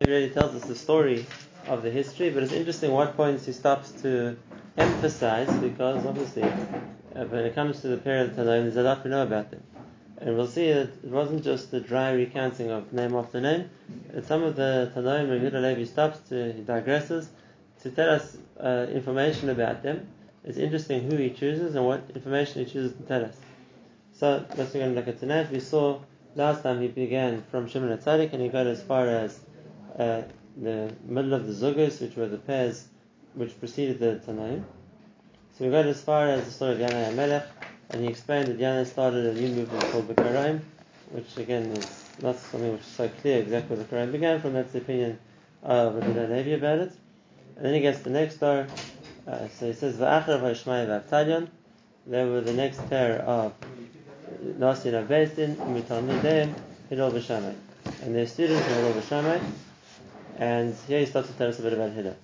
He really tells us the story of the history, but it's interesting what points he stops to emphasize because obviously uh, when it comes to the period of there's a lot we know about them. And we'll see that it wasn't just the dry recounting of name after name. At some of the Tanaim, Rabbi Levi stops to, he digresses to tell us uh, information about them. It's interesting who he chooses and what information he chooses to tell us. So let's begin look at tonight. We saw last time he began from Shimon Tzadik and he got as far as uh, the middle of the Zugas, which were the pairs which preceded the Tanaim. So we got as far as the story of Yanai Melech, and he explained that Yanai started a new movement called the Karaim, which again is not something which is so clear exactly where the Karaim began from. That's the opinion of Rabbi Levi about it. And then he gets the next star. Uh, so he says, Va'achar v'ashmai v'avtalion. There were the next pair of Nasi and Avbezdin, Mitalmideim, Hillel v'shamai. And their students were Hillel v'shamai. And here he starts to tell us a bit about Hillel.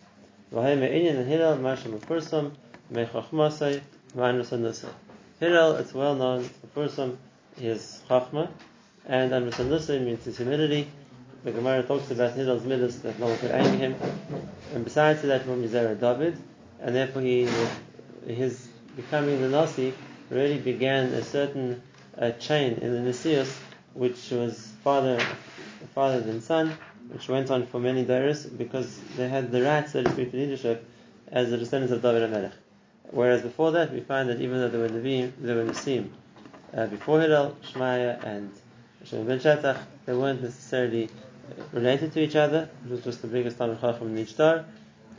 Hillel, it's well known, Mefursam, is Chachma, and Anus Anusai means his humility. The Gemara talks about Hillel's midas, that no one could anger him. And besides that, from Mizera David, and therefore he, his becoming the Nasi really began a certain uh, chain in the Nasius, which was father, father and son, which went on for many days because they had the right, so to speak, for leadership as the descendants of David Melech. Whereas before that, we find that even though they were Nevi'im, they were Nasim. Uh, before Hillel, Shmaya and Shimon ben Shetach, they weren't necessarily related to each other. It was just the biggest Talmud Chacham in each star.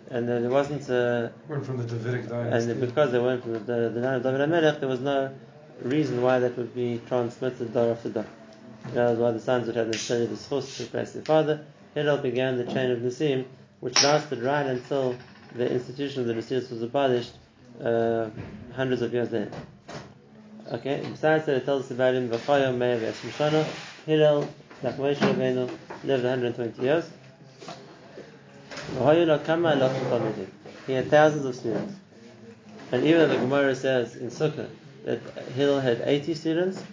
And there wasn't a, weren't from the Davidic dynasty. and because they weren't from the, the, line of David Melech, there was no reason why that would be transmitted dar after dar. That was why the sons would have necessarily the source to replace their father. Hillel began the chain of Nasim, which lasted right until the institution of the Nasius was abolished uh, hundreds of years later. Okay, besides that, it tells us about him, V'chayom Me'er V'esmishana, Hillel, like Moshe Rabbeinu, lived 120 years. He had thousands of students. And even the Gemara says in Sukkah that Hillel had 80 students,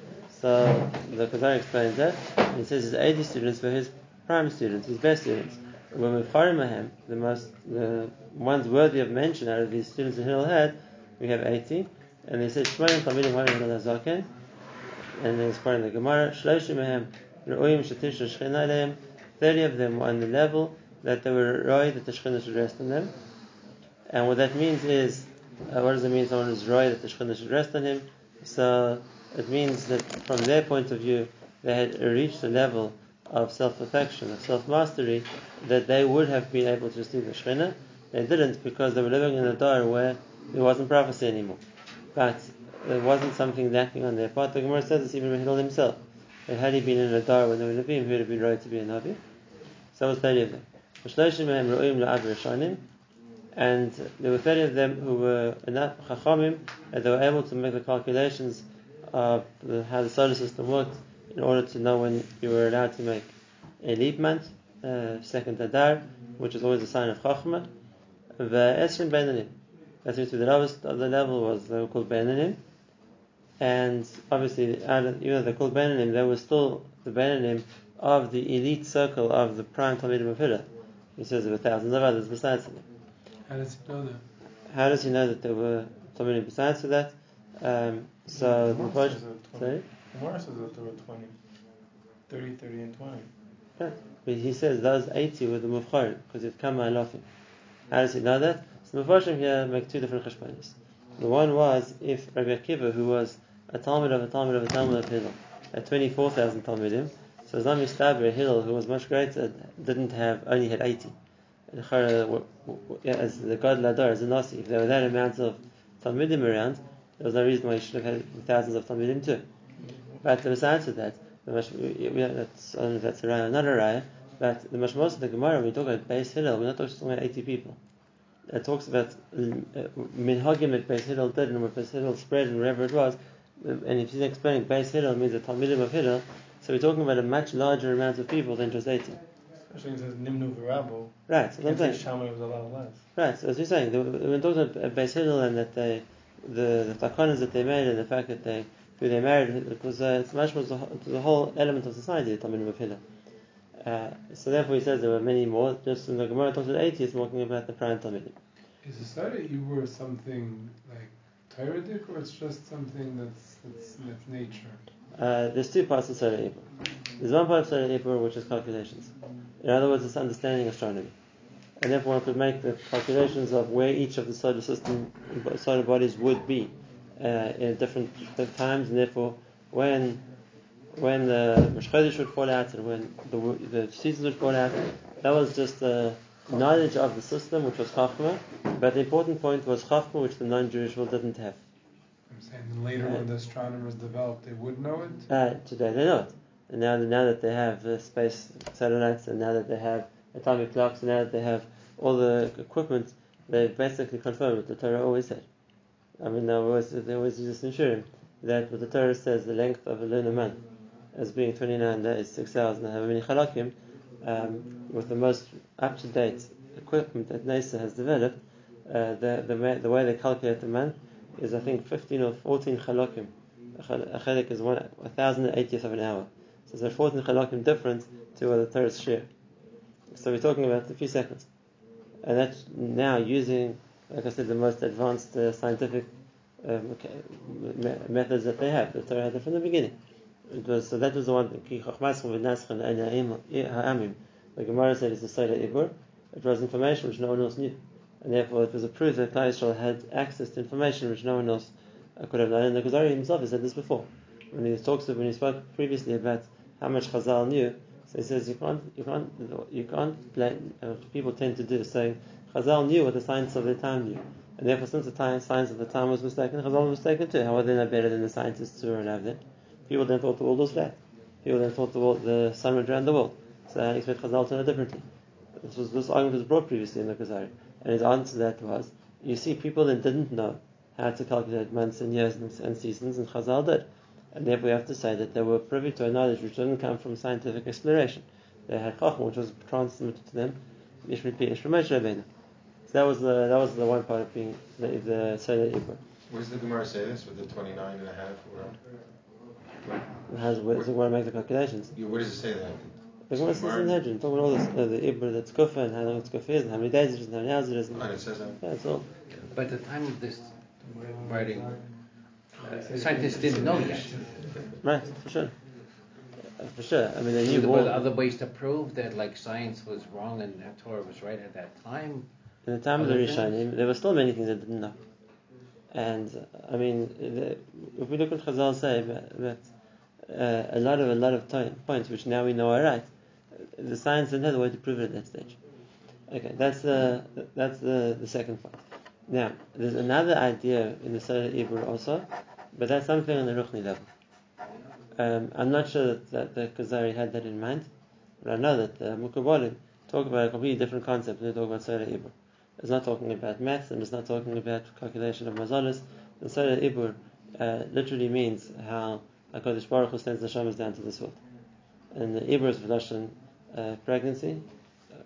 so the Chazar explains that. He says his 80 students were his prime students, his best students. When we Mahem, the most, the ones worthy of mention out of these students that Hillel had, we have 80. And they said, Shmoyim Talmidim Harim Hillel Zaken. And then it's part of the Gemara, Shloshim Re'oyim Shatish Shechina Aleim. 30 of them were on the level that they were roy that the Shekhinah should rest on them. And what that means is, uh, what does it mean someone is roy that the Shekhinah should rest on him? So it means that from their point of view, they had reached a level of self-perfection, of self-mastery, that they would have been able to receive the Shekhinah. They didn't because they were living in a door where there wasn't prophecy anymore. But there wasn't something lacking on their part. The Gemara says this even Hillel himself. That had he been in a dar when they were Nevi'im, he would have been right to be a Navi. So was 30 of them. And there were 30 of them who were enough chachamim that they were able to make the calculations of how the solar system worked in order to know when you were allowed to make a leap month, uh, second Adar, which is always a sign of chachma. The Esrim Beinanim. That's to the lowest of the level was they were called Beinanim. And obviously, even though they're called Beinanim, they were still the Beinanim of the elite circle of the prime Talmidim of Hillel. He says there were thousands of others besides them. How does he know that? How does he know that there were Talmidim besides that? Um, so the Gemara Mephosh- that 20. Gemara says that there were 20. 30, 30, and 20. Right. But he says those 80 were the Mufcharim, because it's Kama and Lofim. How does he know that? So Mephoshim here uh, make two different cheshbonis. The one was if Rabbi Akiva, who was a Talmud of a Talmud of a Talmud of Hillel, at 24,000 Talmudim, so as Stabra Hillel, who was much greater, didn't have, only had 80. And Chara, uh, As the God Ladar, as a Nasi, if there were that amount of Talmudim around, there was no reason why he should have had thousands of Talmudim too. But besides that, the mash, we, we, that's, I don't know if that's a raya or not a raya, but the mashmos of the Gemara, when we talk about Beis Hillel, we're not talking about 80 people. It talks about uh, minhagim at Beis Hillel did and what Beis Hillel spread and wherever it was. And if he's explaining Beis Hillel means the Talmidim of Hillel, so we're talking about a much larger amount of people than just 80. Especially it Nimnu Virabo. Right, so Can't saying. Shammai was a less. Right, so as we're saying, the- when talking about Beis Hillel and that they, the the takanas that they made and the fact that they who they married, it was uh, it's much was a, it was a whole element of society, of Hillel. Uh, so therefore he says there were many more. Just in the Gemara talks about 80, it's talking about the prime Talmudim. Is the you were something like Toradic or it's just something that's, that's, that's nature? Uh, there's two parts of Solar Ibur. There's one part of Solar Ibur which is calculations. In other words, it's understanding astronomy. And therefore one could make the calculations of where each of the solar system, solar bodies would be uh, in different, times, and therefore when when the Rosh Chodesh would fall out and when the, the seasons would fall out, that was just the knowledge of the system, which was Chachma. But the important point was Chachma, which the non-Jewish world didn't have. I'm saying later when the astronomers developed, they would know it. Uh, today they know it. And now, now that they have uh, space satellites, and now that they have atomic clocks, and now that they have all the equipment, they basically confirmed what the Torah always said. I mean, they always, they always use this that what the Torah says, the length of a lunar month as being 29 days, 6,000, however many chalakim, um, with the most up-to-date equipment that NASA has developed, uh, the, the, the way they calculate the month is I think 15 or 14 chalakim. A chalik is one, 1,080th of an hour. So there's a 14 chalakim difference to what the Torah share. So we're talking about a few seconds. And that's now using, like I said, the most advanced uh, scientific um, methods that they have. The Torah had from the beginning. It was, so that was the one thing. The Gemara said it's a Soda Ibur. It was information which no one else knew. And therefore it was a proof that Klal Yisrael had access to information which no one else uh, could have known. And the Kuzari himself has said this before. When he talks when he spoke previously about how much Chazal knew, so he says you can't, you can't, you can't blame, uh, people tend to do saying Chazal knew what the science of their time knew. And therefore, since the time, science of the time was mistaken, Chazal was mistaken too. How are they not better than the scientists who are around then? People then thought the world was flat. People then thought the, world, the sun around the world. So I expect Chazal to know differently. This was this argument was brought previously in the Kuzari. And his answer to that was, you see, people then didn't know how to calculate months and years and, seasons, and Chazal did. And therefore we have to say that they were privy to a knowledge which didn't come from scientific exploration. They had Chacham, which was transmitted to them. So that was the that was the one part of being the, the Solar Ibra. Where does the Gemara say this with the 29 and a half? Or How's where does the Gemara make the calculations? Yeah, where does it say that? The Gemara says in Hedron, talking about all this, uh, the Ibra that's Kufa and how long it's Kufa is and how many days it is and how many hours it is. And, Oh, it says that. yeah, it's all. By the time of this writing, uh, scientists didn't know yet. Right, for sure. Uh, for sure. I mean, they knew There were other ways to prove that, like science was wrong and that Torah was right at that time. In the time of the? Rishonim, there were still many things they didn't know. And I mean, the, if we look at Chazal say about uh, a lot of a lot of time, points which now we know are right, the science didn't have a way to prove it at that stage. Okay, that's the that's the, the second point. Now, there's another idea in the Solar Ibra also, but that's something on the Ruchni level. Um, I'm not sure that, that the Kuzari had that in mind, but I know that the Mukabalim talk about a completely different concept when they talk about Solar Ibra. It's not talking about maths and it's not talking about calculation of mazalas. The Solar Ibur uh, literally means how HaKadosh Baruch Hu sends the shamas down to this world. And the Ibur is Velashan uh, pregnancy,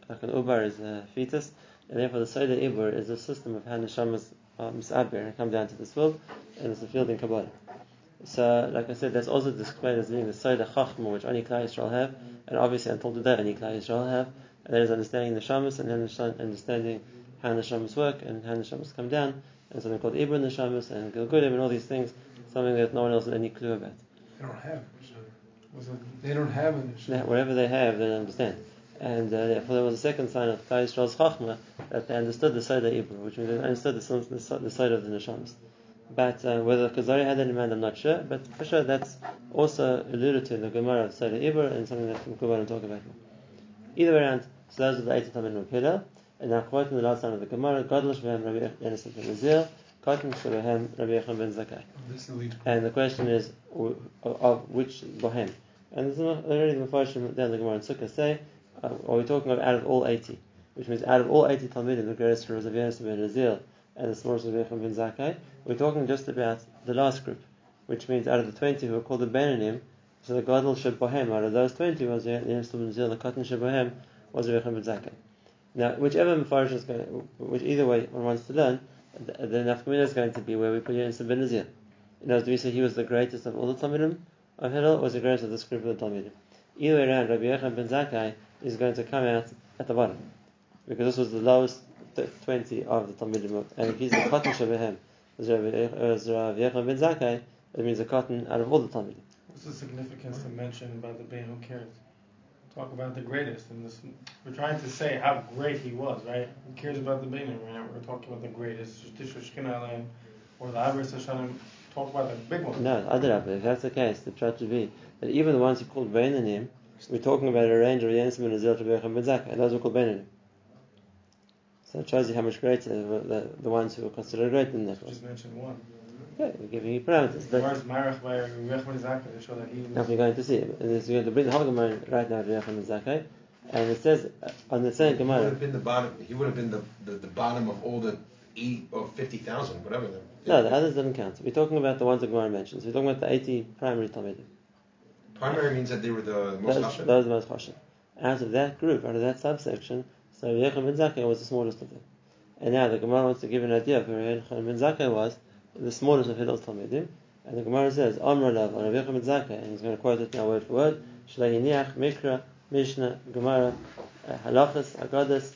like an Ubar is a fetus, and therefore the Solar Ibur is a system of how the shamas misabir and come down to this world, and it's a field in Kabbalah. So, like I said, that's also displayed as being the Soda Chachma, which only Klal Yisrael have, and obviously until today only Klal Yisrael have, and that is understanding the shamas and understanding how the shamas work and how the shamas come down, and something called Ibra in the shamas and Gilgudim and all these things, something that no one else has any clue about. They don't have. They don't have an Now, whatever they have, they understand. And uh, therefore, there was a second sign of Klal Yisrael's Chachma that they understood the side of Ibra, which means they understood the, side of the Neshamas. But uh, whether Kuzari had that in mind, I'm not sure. But for sure, that's also alluded to in the Gemara of Soda Ibra and something that we'll go on and talk about more. Either way around, so those are the eight Tamid Mekillah. And now, quoting the last line of the Gemara, Godlish Vehem Rabbi Yonasan ben Uziel, Katan Shabehem Rabbi Yechon ben Zakai. And the question is, of which Bohem? And there's already the Mepharshim down the Gemara in Sukkah say, uh, are we talking of out of all 80? Which means out of all 80 Talmudim, the greatest was of Yonasan ben Uziel and the smallest was Yechon ben Zakai, we're talking just about the last group, which means out of the 20 who are called the Benanim, so the Sheb Bohem, out of those 20 was Yonasan ben Uziel, the Sheb Bohem was Yechon ben Zakai. Now, whichever Mefarish is going, which either way one wants to learn, the, the nafkamina is going to be where we put Yonasan ben Uziel. You know, do we say he was the greatest of all the Talmudim of Hillel, was the greatest of this group of the Talmudim? Either way around, Rabbi Yechon ben Zakkai is going to come out at the bottom because this was the lowest th- 20 of the Talmudim. And if he's the cotton Shabahem, as Rabbi Yechon ben Zakkai, it means the cotton out of all the Talmudim. What's the significance to mention about the who cares? Talk about the greatest, and this, we're trying to say how great he was, right? Who cares about the Ben? Right now, we're talking about the greatest, or the Avris Hashanim. Talk about the big one. No, Adrab, if that's the case, the try to be that even the ones who called Beinanim, we're talking about a range of Yenis and Azil to Berachim ben Zakkai, and those were called Beinanim. So it shows you how much greater the, the, the ones who were considered great than that. Just mentioned one. Yeah, we're giving you parameters. But Marach by Rechman Zakah show that he now we're going to see it. And it's going to bring the whole Gemara right now to Berachim ben Zakkai, and it says uh, on the same He would Gemara. have been the bottom. He would have been the, the, the bottom of all the eight or fifty thousand, whatever. The, No, the others doesn't count. We're talking about the ones that Gemara mentions. We're talking about the 80 primary Talmudim. primary means that they were the most Those, those are the most chashiv. Out of that group, out of that subsection, so Rabbi Yechon ben Zakkai was the smallest of them. And now the Gemara wants to give an idea of who Rabbi Yechon ben Zakkai was, the smallest of Hillel's Talmudim. And the Gemara says, Amr Lav, on ben Zakkai, and he's going to quote it now word for word, Shlehiniach, Mikra, Mishnah, Gemara, uh, Halachas, Agadas,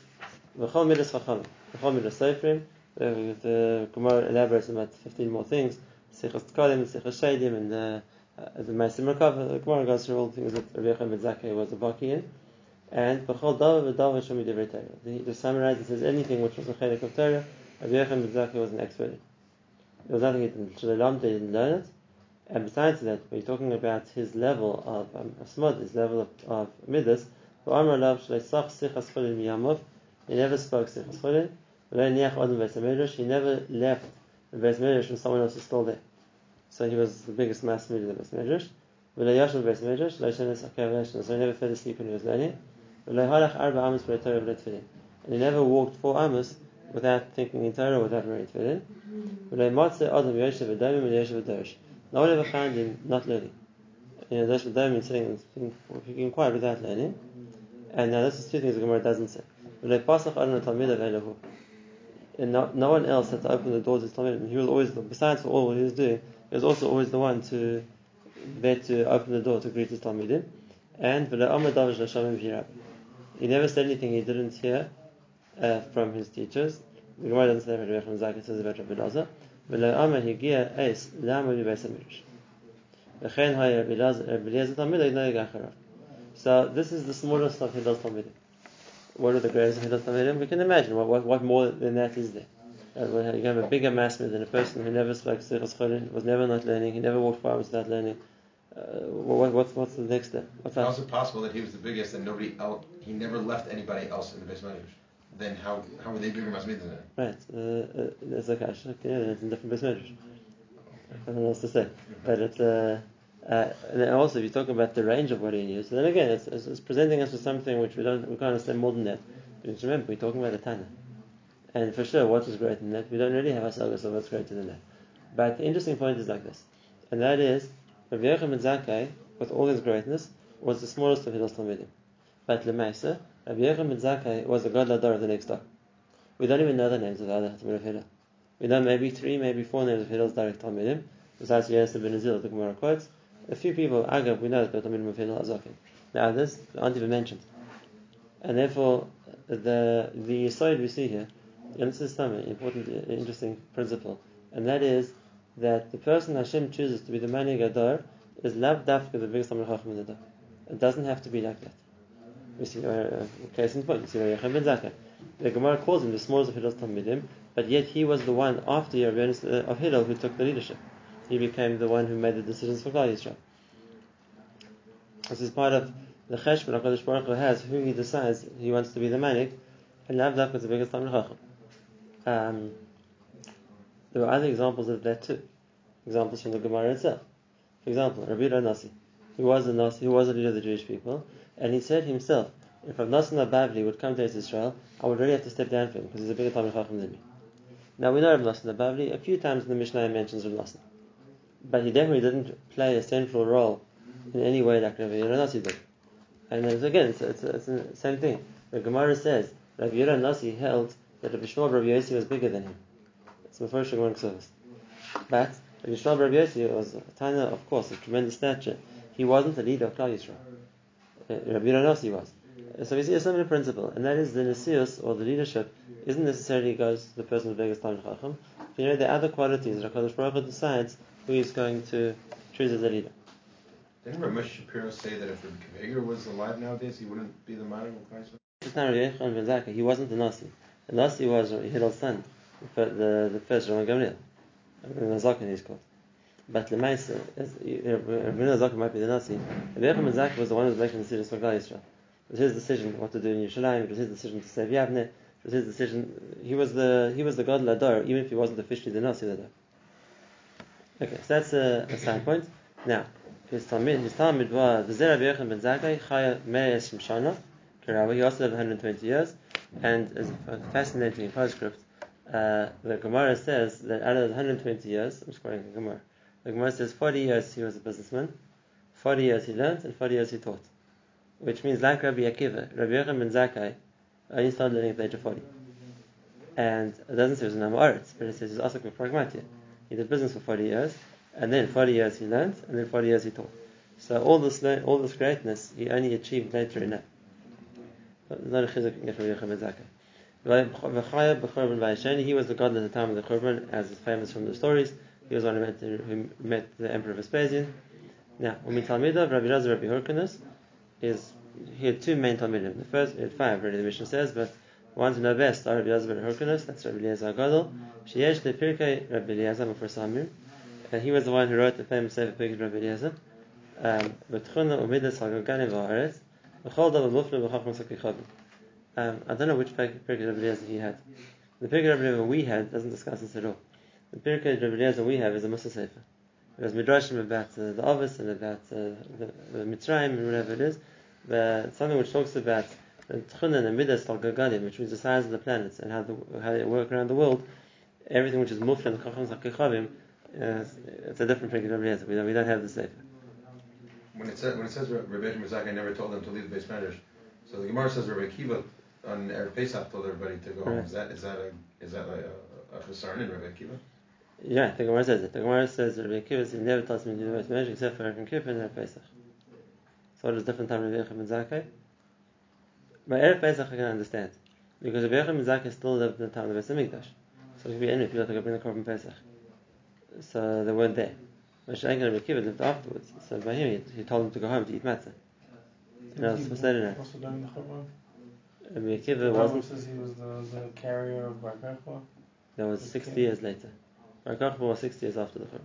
V'chol Midas Chachamim, V'chol Midas Seifrim, the, the Gemara elaborates about 15 more things, Sichas Tkalim, Sichas Shadim, and uh, uh, the Meisim Merkava, the Gemara goes through all the things that Rabbi Yechon Zakkai was a baki in. And B'chol Davar V'Davar Shemi Divrei Torah. The, the summarize it says anything which was a chelik of Torah, Rabbi Yechon ben was an expert in. There was nothing he didn't learn it. And besides that, we're talking about his level of um, his level of, of midas. He never spoke Sichas Beis He never left the Beis HaMedrash when someone else was still there. So he was the biggest mass media of the Beis Leshna. So he never fell asleep when he was learning. And he never walked four Amos without thinking in Torah, without wearing Tefillin. V'lo Matzeh Adam Yoshev V'Domim and Yoshev V'Dorish. No one ever found him not learning. You know, Dosh V'Domim means sitting and being, quiet without learning. And now this is two things the Gemara doesn't say. And no, no one else had to open the doors of Talmud. He was always, besides for all what he was doing, he was also always the one to there to open the door to greet his Talmudim. And. He never said anything he didn't hear uh, from his teachers. The Gemara doesn't say about Rabbi Yechon Zakkai, it says about Rabbi Lazar. V'lo Amar Higia Eis Lama Beis. V'chein Haya Rabbi Talmidei Noeg Acharav. So this is the smallest of Hillel's Talmudim. What are the greatest of Hillel's Talmudim? We can imagine what, what, what more than that is there. Uh, you have a bigger massman than a person who never spoke Sichos Cholin, was never not learning, he never walked far without learning. Uh, what, what's, what's the next step? What's How it possible that he was the biggest and nobody else? He never left anybody else in the base managers. Then how how were they bigger him? Right, uh, uh, like Ash. Okay, yeah, it's in different base measures. What else to say. But it's, uh, uh, and also, if you talk about the range of what he knew, so then again, it's, it's, it's presenting us with something which we don't, we can't understand more than that. Just remember, we're talking about the Tana. And for sure, what is greater than that? We don't really have a sagas of what's greater than that. But the interesting point is like this, and that is, Rabbi Yochanan ben Zakkai, with all his greatness, was the smallest of Hillel's Talmudim. But Lemaisa, Rabbi Yochanan ben Zakkai was the God Ladar of the next door. We don't even know the names of the other Talmud of Hillel. We know maybe three, maybe four names of Hillel's direct Talmudim, besides Yosef ben Azil, the Gemara quotes. A few people, Agab, we know that the Talmudim of Hillel Azakim. The others aren't even mentioned. And therefore, the the side we see here, and this is some important, interesting principle, and that is that the person Hashem chooses to be the Mani Gadar is lav dafka the biggest Talmud Chacham in the. It doesn't have to be like that. Uh, uh. The Gemara calls him the smallest of Hillel's Talmudim, but yet he was the one after Yerbenus uh, of Hillel who took the leadership. He became the one who made the decisions for Klal Yisrael. This is part of the cheshbon HaKadosh Baruch Hu has who he decides he wants to be the manik, and lav is the biggest Chacham. Um, there were other examples of that too. Examples from the Gemara itself. For example, Rabbi Nasi, who was a Nasi, who was a leader of the Jewish people, and he said himself, if Rav Nassim Bavli would come to Israel, I would really have to step down for him because he's a bigger Talmud Chacham than me. Now we know Rav Nassim Bavli. A few times in the Mishnah mentions Rav Nassim, but he definitely didn't play a central role in any way like Rabbi Yehuda Nasi did. And again, it's, it's, it's the same thing. The Gemara says Rabbi Yehuda Nasi held that Rabbi Shmuel Rabbi Yossi was bigger than him. It's first Gemara service. But Rabbi Shmuel Rabbi Yossi was a Tana, of course, of tremendous stature. He wasn't the leader of Klal Yisrael. Okay, Rabbi Nasi was. So we see a similar principle, and that is the nesius or the leadership isn't necessarily goes to the person with the biggest time chacham. You know, the other qualities that Hakadosh Baruch Hu decides who is going to choose as a leader. Didn't Ramesh Shapiro say that if Rabbi Kaveger was alive nowadays, he wouldn't be the modern of Christ? It's not Rabbi Yochanan ben Zakkai. He wasn't the Nasi. The Nasi was Hillel's son, the, the, the first Roman Gamliel. He's called. But Lemaisa, Rabbi Zakin might be the Nazi. Yochanan ben was the one who was making the decisions for Klal Yisrael. It was his decision what to do in Yerushalayim. It was his decision to save Yavne. It was his decision. He was the he was the God Lador, even if he wasn't officially the Nazi Lador. Okay, so that's uh, a, a side point. Now, his Talmud, his Talmud was the Rabbi Yochanan ben Zakkai Chaya Me'es Shana. Kirawa. He also lived 120 years, and a fascinating postscript, uh, the Gemara says that out of those 120 years, I'm just quoting the Gemara. The Gemara says 40 years he was a businessman, 40 years he learned, and 40 years he taught. Which means, like Rabbi Akiva, Rabbi Yochanan ben Zakkai only started learning at the age of 40. And it doesn't say he was an Amoritz, but it says he's also pragmatic. He did business for 40 years, and then 40 years he learned, and then 40 years he taught. So all this all this greatness he only achieved later in that. Not a chizuk get from ben Zakkai. He was the god at the time of the Churban, as is famous from the stories. He was one who met, the Emperor Vespasian. Now, when we Talmidav, Rabbi Razor, Rabbi Hyrcanus, is he had two main Talmidim. The first, he had five, really, the mission says, but the ones who know best are Rabbi Yazar Rabbi Hyrcanus, that's Rabbi Eliezer Gadol, Sheyesh Le Pirkei Rabbi Eliezer Mufar Samir, and he was the one who wrote the famous Sefer Pirkei Rabbi Eliezer. Um. Um, I don't know which Pirkei Rabbi Eliezer he had. The Pirkei Rabbi Eliezer we had doesn't discuss this at all. The Pirkei Rabbi Eliezer we have is a Musa Sefer. It has midrashim about uh, the Ovis and about uh, the, the Mitzrayim and whatever it is. But something which talks about the Tchunan and Midas al Gaganim, which means the size of the planets and how the, how they work around the world. Everything which is Mufla and Chacham Sakichavim, uh, it's a different Pirkei Rabbi Eliezer. We don't, we don't have the Sefer. When it says when it says Rabbi ben never told them to leave the base medrash, so the Gemara says Rabbi Akiva on Erev Pesach told everybody to go home. Right. Is that is that a is that a, a chesron in Rabbi Akiva? Yeah, the Gemara says it. The Gemara says that Rabbi Akiva says, he never tells me to do the Medrash except for Erev Kippur and Erev Pesach. So it is different time Rabbi Yochanan ben Zakkai. But Erev Pesach I can understand. Because Rabbi Yochanan ben Zakkai still lived in the time of the Beis Hamikdash. So it could be any people that could bring the Korban Pesach. So they weren't there. But Shaykh and Rabbi Akiva lived afterwards. So by him, he, he told them to go home to eat matzah. And I was supposed to know. Also during the Churban. Rabbi Akiva wasn't, says he was the, the carrier of Bar Kokhba. that was 60 years later. Bar Kokhba was 60 years after the Korban.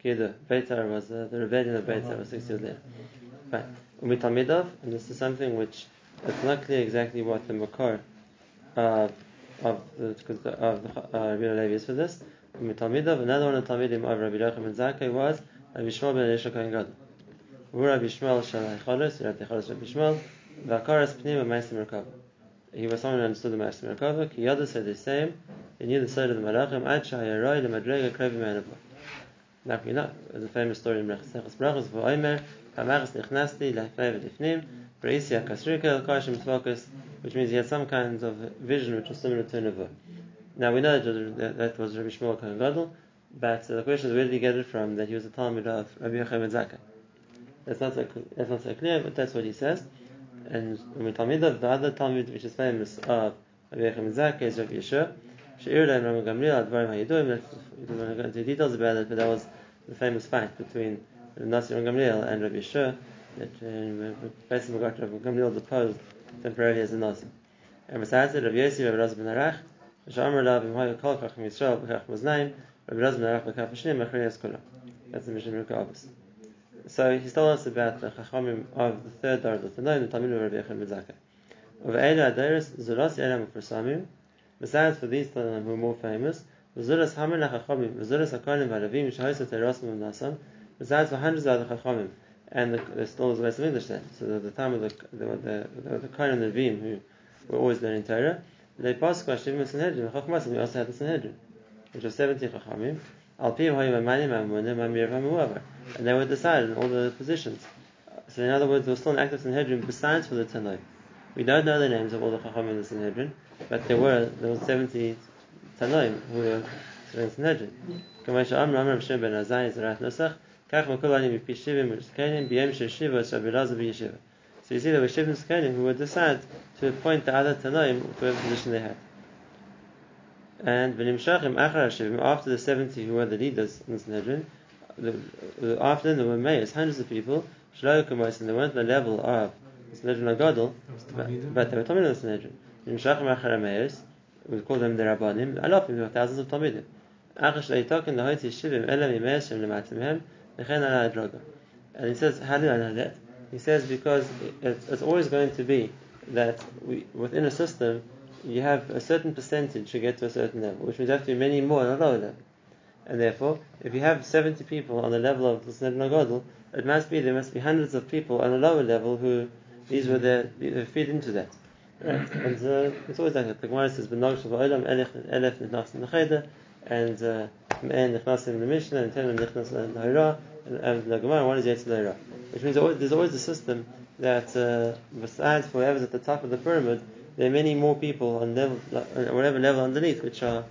Okay, the Beitar was, uh, the rebellion of Beitar was 60 years later. Right. Umitamidov, and this is something which it's not clear exactly what the makar of of the of the uh, Rabbi Levi is for this. Umitamidov, another one of the Talmidim of Rabbi Yochanan ben Zakkai was Rabbi Shmuel ben Elisha Kohen Gadol. Rabbi Shmuel Shalai Cholos, Rabbi Cholos Rabbi Shmuel, Vakaras Pnim Ma'asim Merkava. He was someone who understood the Ma'asim Merkava. Ki Yada said the same. He knew the side of the Malachim. Ad Shahayaroi Lemadrega Krevi Me'anabah. Now we know a famous story in Brachas Brachas v'Omer Kamachas Nichnasti Lefnei v'Lifnim Breisia Kasrika Kashim Tfokus, which means he had some kind of vision which was similar to Nevuah. Now we know that that, was Rabbi Shmuel Kohen Gadol, but uh, the question is where did he get it from that he was a Talmud of Rabbi Yochanan Zakkai? That's not so that's not so clear, but that's what he says. And we Talmud of the other Talmud which is famous of Rabbi Yochanan ben Zakkai is Rabbi Yeshua. She'irda and Rabbi Gamliel Advarim Hayiduim. We don't want to go into details about it, but that was the famous fight between Nasir and Gamliel and Rabbi Yeshua. That uh, got Rabbi Gamliel deposed temporarily as a Nasir. And besides it, Rabbi Yossi, Rabbi Arach, Kol Yisrael Rabbi Arach. That's the. So he's told us about the Chachamim of the third Dar of the Tanoim, the Talmud of Rabbi ben Zakkai. Of Eila Adaris, Zuras Elam Ufrasamim, Besides for these Tanoim who are more famous, Zuras Haman HaChachamim, Zuras HaKonim Varavim, Shahosa Terasmim Nasam, besides for hundreds of other Chachamim, and the, the still was West of English then. So the, the time of the the the, the, the Kohen and the Vim who were always learning Torah, they passed Kashim and Sanhedrin. Chachmas, and we also had the Sanhedrin, which was 70 Chachamim. Al Piyam Hayim Amanim Amunim And they were decided in all the positions. So in other words, there was still an active Sanhedrin besides for the Tanoi. We don't know the names of all the Chachamim in the Sanhedrin, but there were there were 70 Tanoim who were in the Sanhedrin. Kama she'amr Amr Hashem ben Azai Zerat Nusach, Kach Makulani Mipi Shivim Rizkanim B'yem Sheshiva Rabbi Elazar B'yeshiva. So you see there were Shivim Rizkanim who would decide to appoint the other Tanaim to whatever position they had. And V'nimshachim Achar Shivim, after the 70 who were the leaders in the Sanhedrin, the, the, after them there were mayors, hundreds of people, Shlo Kumais, and they weren't the level of the Sanhedrin Agadol, but, they were Talmidim of the Sanhedrin. V'nimshachim Achar mayors, we call them the Rabbanim, Alafim, there were thousands of Talmidim. Achash Leitokin, the Hoiti Shivim, Elam Yimeir Shem Lematimhem, Nechen Ala Adroga. And he says, how do I know that? He says because it's, it's always going to be that we, within a system, you have a certain percentage to get to a certain level, which means you have to be many more on a lower level. And therefore, if you have 70 people on the level of the Nagodl, it must be there must be hundreds of people on a lower level who these were the who feed into that. Right? And uh, it's always like that. The Gemara says, "Benog Olam Elef the Cheder," and Me'en Nichnas in the Mishnah, and Ten in the Hira, and the Gemara one is Yetz Hira, which means there's always a system that uh, besides whoever's at the top of the pyramid, there are many more people on level, whatever level underneath, which are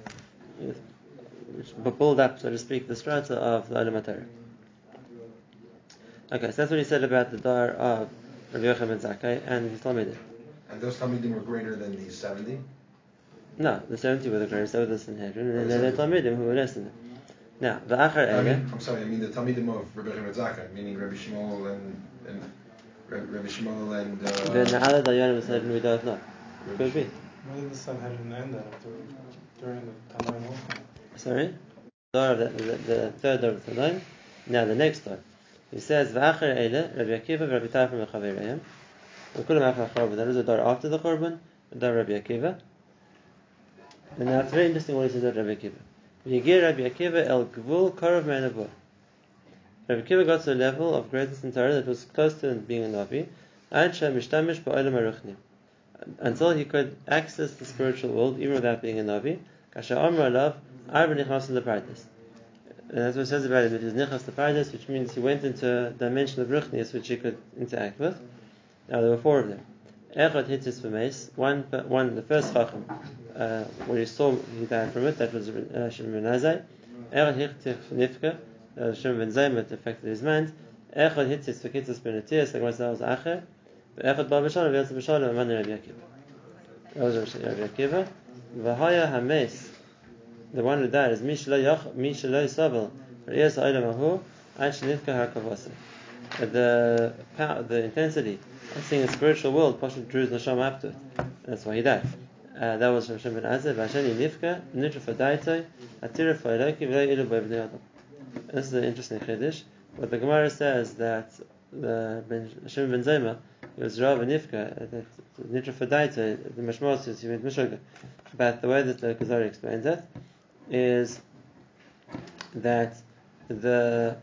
which build up, so to speak, the strata of the Olam. Okay, so that's what he said about the dar of Rabbi Yochanan ben Zakkai and his Talmudim. And those Talmidim were greater than the 70? No, the 70 were the greatest, they were the Sanhedrin, and then are Talmudim who were less than them. Now, the Achar I Ege, mean, I'm sorry, I mean the Talmidim of Rabbi ben Zakkai, meaning Rabbi Shmuel and, and Rabbi Shmuel and... Uh, the Na'ala Dayan was we don't know. Could be. Where did the Sanhedrin end up during, the Tanaim? Sorry? Of the, the, the third door of the Tanaim. Now, the next door. He says, V'achar Eile, Rabbi Akiva, Rabbi Tarfon, Mechavereim. V'kulam Achar Chorban. That is a door after the Chorban, the door Rabbi Akiva. And now it's very interesting what he says about Rabbi Akiva. V'yigir Rabbi Akiva el gvul karav me'anavuah. Rabbi Akiva got to a level of greatness in Torah that was close to being a Navi, ad shem mishtamish ba'olam aruchnim. Until he could access the spiritual world even without being a Navi. Kasha Amr alav, arba nichnas in the paradise. And that's what it says about him, that he was nichnas the paradise, which means he went into a dimension of ruchnius which he could interact with. Now there were four of them. Echad hitzis v'meis, one, one, the first chacham, uh, when he saw he died from it, that was uh, Shimon ben Azai. Echad hitzis nifka, uh, Shimon ben Zaymat affected his mind. Echad hitzis v'kitzis ben Atias, like that was Acher. Echad ba b'shalom, v'yatsa b'shalom, aman Rabbi Akiva. That was Rabbi Akiva. V'haya hames, the one who died is Mishlo Yoch, Mishlo Yisabel, Riyas Ha'olam Ahu, Ad Shenifka HaKavasa. The power, the intensity of seeing the spiritual world, Pasha drew his neshama up to it. That's why he died. Uh, that was from Shem ben Azeh, Vashani Nifka, Nitra Fadaitoi, Atira Failoki, V'lo Ilu B'Evnei Adam. This is an interesting chiddush. But the Gemara says that the Shem ben Zoma, he was Rav and Nifka, uh, that Nitra Fadaitoi, uh, the Mashmos is went Meshuggah. But the way that the Kuzari explains it is that the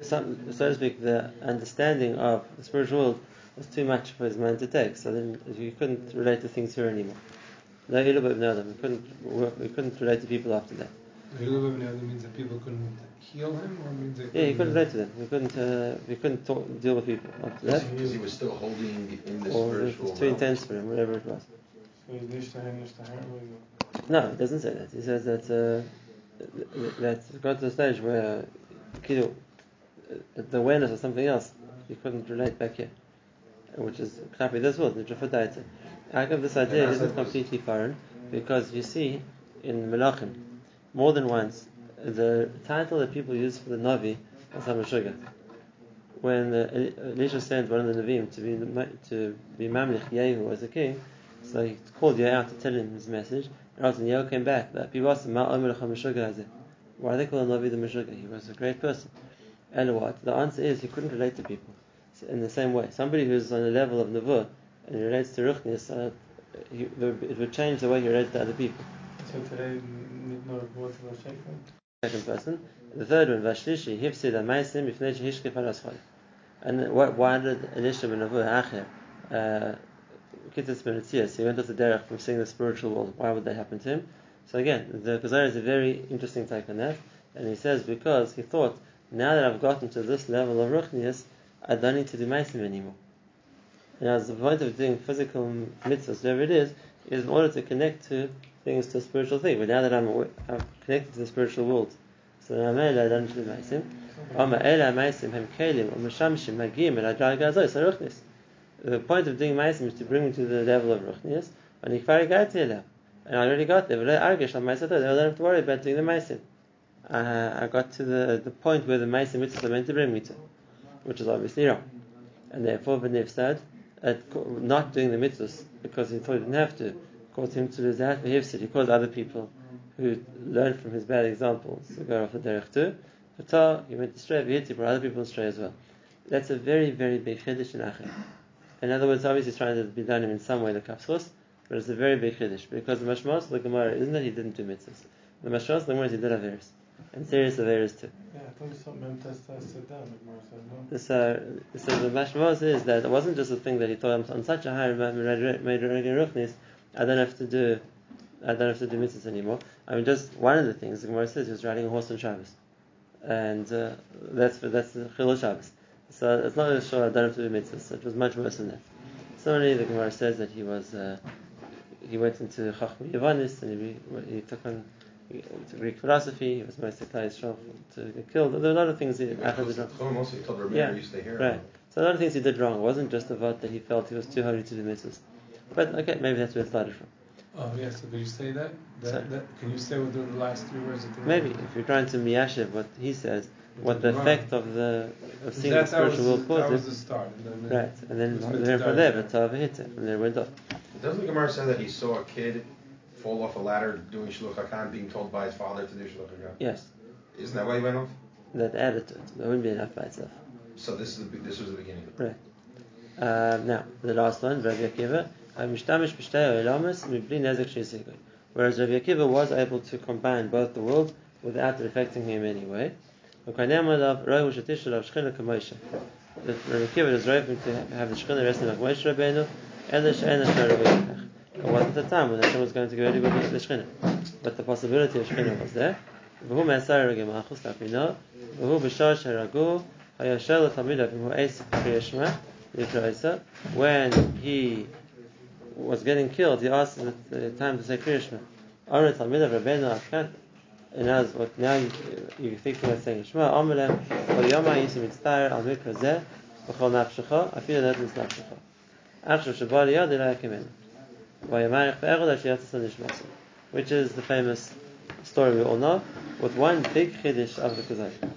so to speak, the understanding of the spiritual world was too much for his mind to take. So then he couldn't relate to things here anymore. No, he couldn't work, he couldn't relate to people after that. Hilul ibn Adam means that people couldn't heal him, or means that Yeah, he couldn't relate to them. He couldn't. Uh, he couldn't talk, deal with people after that, Because he was still holding in the or it spiritual was too intense for him, whatever it was. So he's Nishtaher, Nishtaher. No, it doesn't say that. He says that uh, that it got to the stage where Kido, the awareness of something else, he couldn't relate back here, which is Knapi this was the Jafadaita. I give this idea And isn't completely foreign because you see in Melachim more than once the title that people use for the Navi is Hamashuga. When uh, Elisha sent one of the Navim to be to be Mamlich Yehu as a king, so he called Yehu out to tell him his message. And after Yehu came back, that people asked him, "Ma Omer Lecha Meshuga Why they call the Navi the Meshuga? He was a great person. And what? The answer is he couldn't relate to people in the same way. Somebody who's on the level of Nevuah and relates to Ruchnis, uh, it would change the way he relates to other people. So today, Second person. The third one, Vashlishi, Hifsid Amaisim, Ifnei Hishke Paraschol. And why did Elisha ben Avuya Acher, uh, Etzias, he went off the derech from seeing the spiritual world? Why would that happen to him? So again, the Kazar is a very interesting take on that, and he says because he thought, now that I've gotten to this level of Ruchnias, I don't need to do Maisim anymore. And as the point of doing physical mitzvahs, whatever it is, is in order to connect to things to a spiritual thing. But now that I'm, I'm connected to the spiritual world, So Amela I don't do Ruchnis. The point of doing Maisim is to bring you to the level of Ruchnis. And I already got there. I don't have to worry about doing the Maisim. Uh, I got to the, the point where the Maisim mitzvahs are meant to bring me to, which is obviously wrong. And therefore, B'nif said, at not doing the mitzvahs because he thought he didn't have to caused him to lose out. He caused other people who learned from his bad examples to go off the derech too. But he went astray, V'hiti brought other people astray as well. That's a very, very big chiddush in Achim. In other words, obviously he's trying to be done him in some way, the kapschus, but it's a very big chiddush because the mashmas of the Gemara isn't that he didn't do mitzvahs. The mashmas of the Gemara is he did averis. And serious averis too. Yeah, I thought something Mem Testa said down. The Gemara said no. So, the mashmas is that it wasn't just a thing that he thought I'm on such a high made ruchnis, I don't have to do, I don't have to do mitzvahs anymore. I mean, just one of the things the Gemara says he was riding a horse on Shabbos, and uh, that's that's the chilul Shabbos. So it's not as sure I don't have to do mitzvahs. It was much worse than that. Similarly, the Gemara says that he was uh, he went into Chacham Yavanis and he, he took on to Greek philosophy. He was most Yisrael to get killed. There were a lot of things he Achad did wrong. Chum also he told Yeah, you stay here. Right. So a lot of things he did wrong. It wasn't just about that he felt he was too holy to do mitzvahs. But okay, maybe that's where it started from. Oh yes, so can you say that? Sorry. that, that can you say what the last three words of the Maybe if you're trying to miyashiv what he says, what the Right. effect of the of seeing the that, that was, spiritual world the, that was the start. And then, Right, and then it was meant then to from die there, there. but Tava hit it. From there it went off. Doesn't the Gemara say that he saw a kid fall off a ladder doing shluch hakan, being told by his father to do shluch hakan? Yes, Isn't that why he went off? that added to it. That wouldn't be enough by itself. So this is the, this was the beginning. Right. Um, now the last one, Rabbi Akiva, Whereas Rabbi Akiva was able to combine both the worlds without it affecting him in any way. Rabbi Akiva is raving to have the shchina resting like Moshe Rabbeinu, Ela she'ena sh'arabei It wasn't the time when Hashem was going to ready with the shchina, but the possibility of shchina was there. B'shar sheragu hayashel l'tamidav v'hu eis kriyashma Yikraisa. When he was getting killed, he asked at the time to say Kriyashma. Amr of Rabbeinu. And as what now you, you think about saying Shema, Amalem, Kol Yoma Yisim Mitztayr Al Mikra Zeh, B'chol Nafshecha, Afilu Nis Nafshecha. Achshav Shabbat Yad Ila Yakimenu. Vayamarich Be'erod Asher Yatzis Nishmasu. Which is the famous story we all know, with one big chiddush of the Kazakh.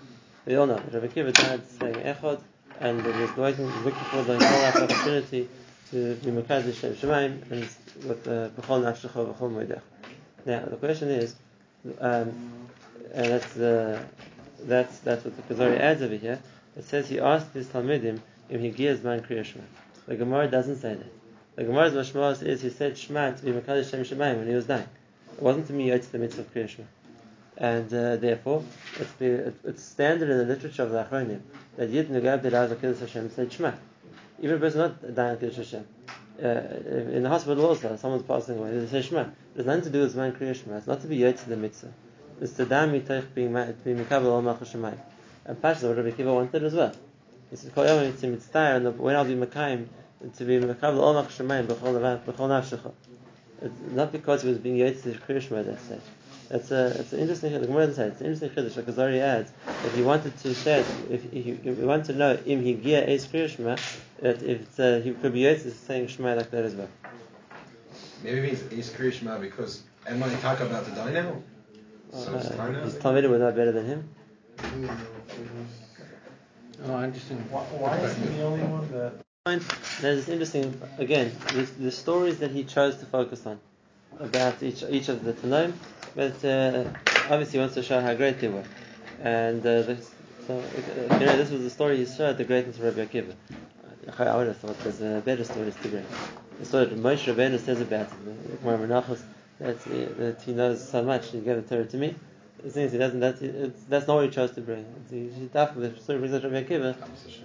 We all know Rabbi Kiva died saying Echad, and he was waiting, looking for the whole opportunity to be Mekadosh Shem Shemaim, and with the B'chol Nafshecha B'chol Moedech. Now, the question is, um, and that's the that's that's what the Kazari adds over here. It says he asked his Talmudim if he gives man Kriya. The Gemara doesn't say that. The Gemara's mashmalas is he said Shema to be Mekadosh Shem Shemaim when he was dying. It wasn't to me it's the mitzvah of Kriya. And uh, therefore, it's, the, it- it's standard in the literature of the Achronim that Yid Nugab Hashem said Shema. Even a person not dying Hashem. Uh, in the hospital also, someone's passing away, they say Shema. There's nothing to do with man Kriya Shema. It's not to be Yotze the mitzvah. It's to dam mitoich being Mikabel Ol Malchus Shemayim. And Pashas, what Rabbi Kiva wanted as well. He said, Kol Yom Mitzvah Mitzvah, and when I'll be Makayim, to be Mikabel Ol Malchus Shemayim, B'chol Nafshecha. Not because he was being Yotze the Kriya Shema at that stage. It's a, it's an interesting, the Gemara doesn't it's an interesting chiddush, like Azari adds, that he wanted to say, if, if, if we want to know, im higia es kriyashma, that if it's, uh, he could be Yotze saying Shema like that as well. Maybe it means he's Kriya Shema because and when they talk about the die now, so it's time Uh, now. his Talmidim were not better than him. Oh, interesting. Why, why is he the only one that? There's this interesting, again, the, the stories that he chose to focus on about each each of the Tanoim, but uh, obviously he wants to show how great they were. And uh, this, so, uh, you know, this was the story he showed the greatness of Rabbi Akiva. I would have thought there's uh, better stories to bring. The story that Moshe Rabbeinu says about it, the Gemara Menachos, that, uh, that he knows so much, he gave the Torah to me. The thing is, he doesn't. That's, it's, that's not what he chose to bring. It's, he, he, the story brings out Rabbi Akiva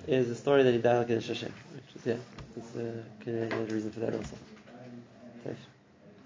is the story that he died like in Hashem, which is yeah, it's uh, a reason for that also.